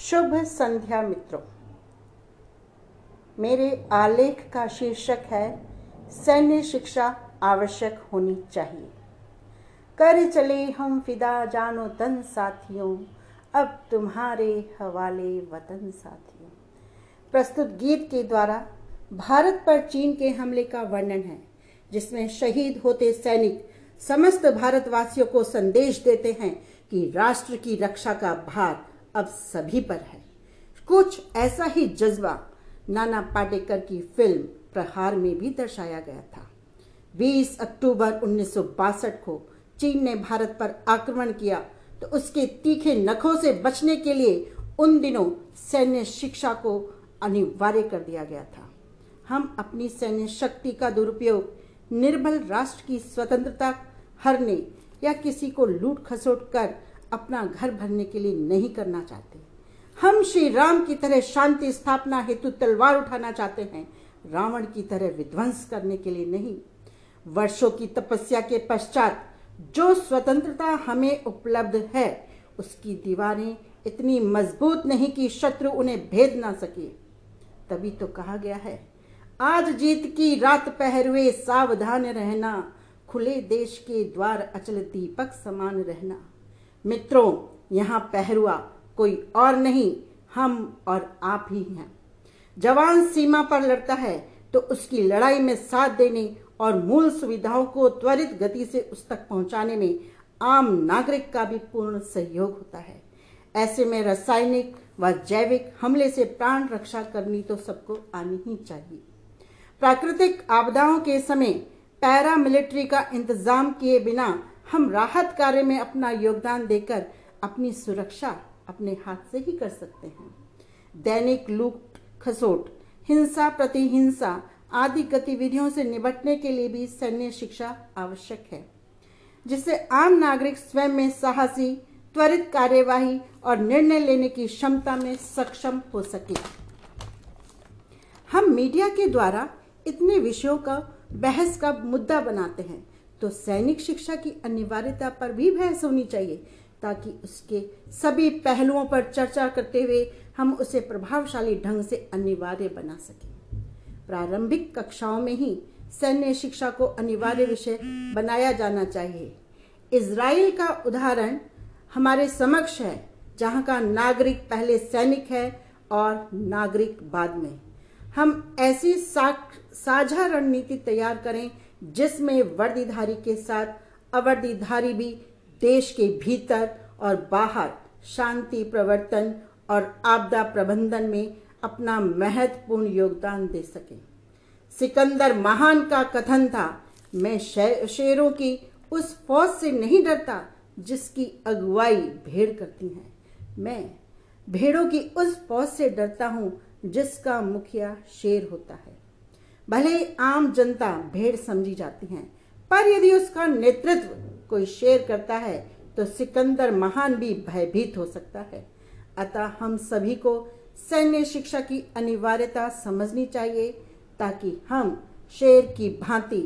शुभ संध्या मित्रों। मेरे आलेख का शीर्षक है, सैन्य शिक्षा आवश्यक होनी चाहिए। कर चले हम फिदा, जानो तन साथियों, अब तुम्हारे हवाले वतन साथियों। प्रस्तुत गीत के द्वारा भारत पर चीन के हमले का वर्णन है, जिसमें शहीद होते सैनिक समस्त भारतवासियों को संदेश देते हैं कि राष्ट्र की रक्षा का भार अब सभी पर है। कुछ ऐसा ही जज्बा नाना पाटेकर की फ़िल्म प्रहार में भी दर्शाया गया था। 20 अक्टूबर उन्नीस को चीन ने भारत पर आक्रमण किया तो उसके तीखे नखों से बचने के लिए उन दिनों सैन्य शिक्षा को अनिवार्य कर दिया गया था। हम अपनी सैन्य शक्ति का दुरुपयोग, निर्बल राष्ट्र की स्वतंत्रता हरने या किसी को लूट खसोट कर अपना घर भरने के लिए नहीं करना चाहते। हम श्री राम की तरह शांति स्थापना हेतु तलवार उठाना चाहते हैं। रावण की तरह विध्वंस करने के लिए नहीं। वर्षों की तपस्या के पश्चात जो स्वतंत्रता हमें उपलब्ध है, उसकी दीवारें इतनी मज़बूत नहीं कि शत्रु उन्हें भेद ना सके। तभी तो कहा गया है, आज जीत की रात पहरुए सावधान रहना, खुले देश के द्वार अचल दीपक समान रहना। मित्रों, यहाँ पहरुआ कोई और नहीं, हम और आप ही हैं। जवान सीमा पर लड़ता है तो उसकी लड़ाई में साथ देने और मूल सुविधाओं को त्वरित गति से उस तक पहुँचाने में आम नागरिक का भी पूर्ण सहयोग होता है। ऐसे में रासायनिक व जैविक हमले से प्राण रक्षा करनी तो सबको आनी ही चाहिए। प्राकृतिक आपदाओं के समय पैरा मिलिट्री का इंतज़ाम किए बिना हम राहत कार्य में अपना योगदान देकर अपनी सुरक्षा अपने हाथ से ही कर सकते हैं। दैनिक लूट, खसोट, हिंसा प्रति हिंसा आदि गतिविधियों से निपटने के लिए भी सैन्य शिक्षा आवश्यक है, जिससे आम नागरिक स्वयं में साहसी, त्वरित कार्यवाही और निर्णय लेने की क्षमता में सक्षम हो सके। हम मीडिया के द्वारा इतने विषयों का बहस का मुद्दा बनाते हैं तो सैनिक शिक्षा की अनिवार्यता पर भी बहस होनी चाहिए, ताकि उसके सभी पहलुओं पर चर्चा करते हुए हम उसे प्रभावशाली ढंग से अनिवार्य बना सकें। प्रारंभिक कक्षाओं में ही सैन्य शिक्षा को अनिवार्य विषय बनाया जाना चाहिए। इसराइल का उदाहरण हमारे समक्ष है, जहाँ का नागरिक पहले सैनिक है और नागरिक बाद में। हम ऐसी साझा रणनीति तैयार करें जिसमें वर्दीधारी के साथ अवर्दीधारी भी देश के भीतर और बाहर शांति प्रवर्तन और आपदा प्रबंधन में अपना महत्वपूर्ण योगदान दे सके। सिकंदर महान का कथन था, मैं शेरों की उस फौज से नहीं डरता जिसकी अगुवाई भेड़ करती है। मैं भेड़ों की उस फौज से डरता हूँ जिसका मुखिया शेर होता है। भले आम जनता भेड़ समझी जाती हैं, पर यदि उसका नेतृत्व कोई शेर करता है तो सिकंदर महान भी भयभीत हो सकता है। अतः हम सभी को सैन्य शिक्षा की अनिवार्यता समझनी चाहिए, ताकि हम शेर की भांति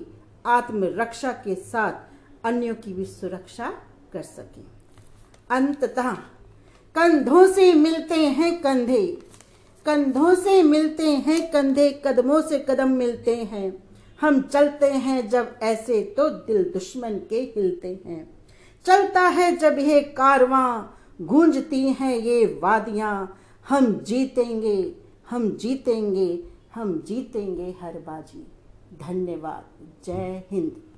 आत्मरक्षा के साथ अन्यों की भी सुरक्षा कर सकें। अंततः कंधों से मिलते हैं कंधे कंधों से मिलते हैं, कंधे कदमों से कदम मिलते हैं। हम चलते हैं जब ऐसे तो दिल दुश्मन के हिलते हैं। चलता है जब ये कारवां, गूंजती हैं ये वादियाँ। हम जीतेंगे हम जीतेंगे हम जीतेंगे हर बाजी। धन्यवाद। जय हिंद।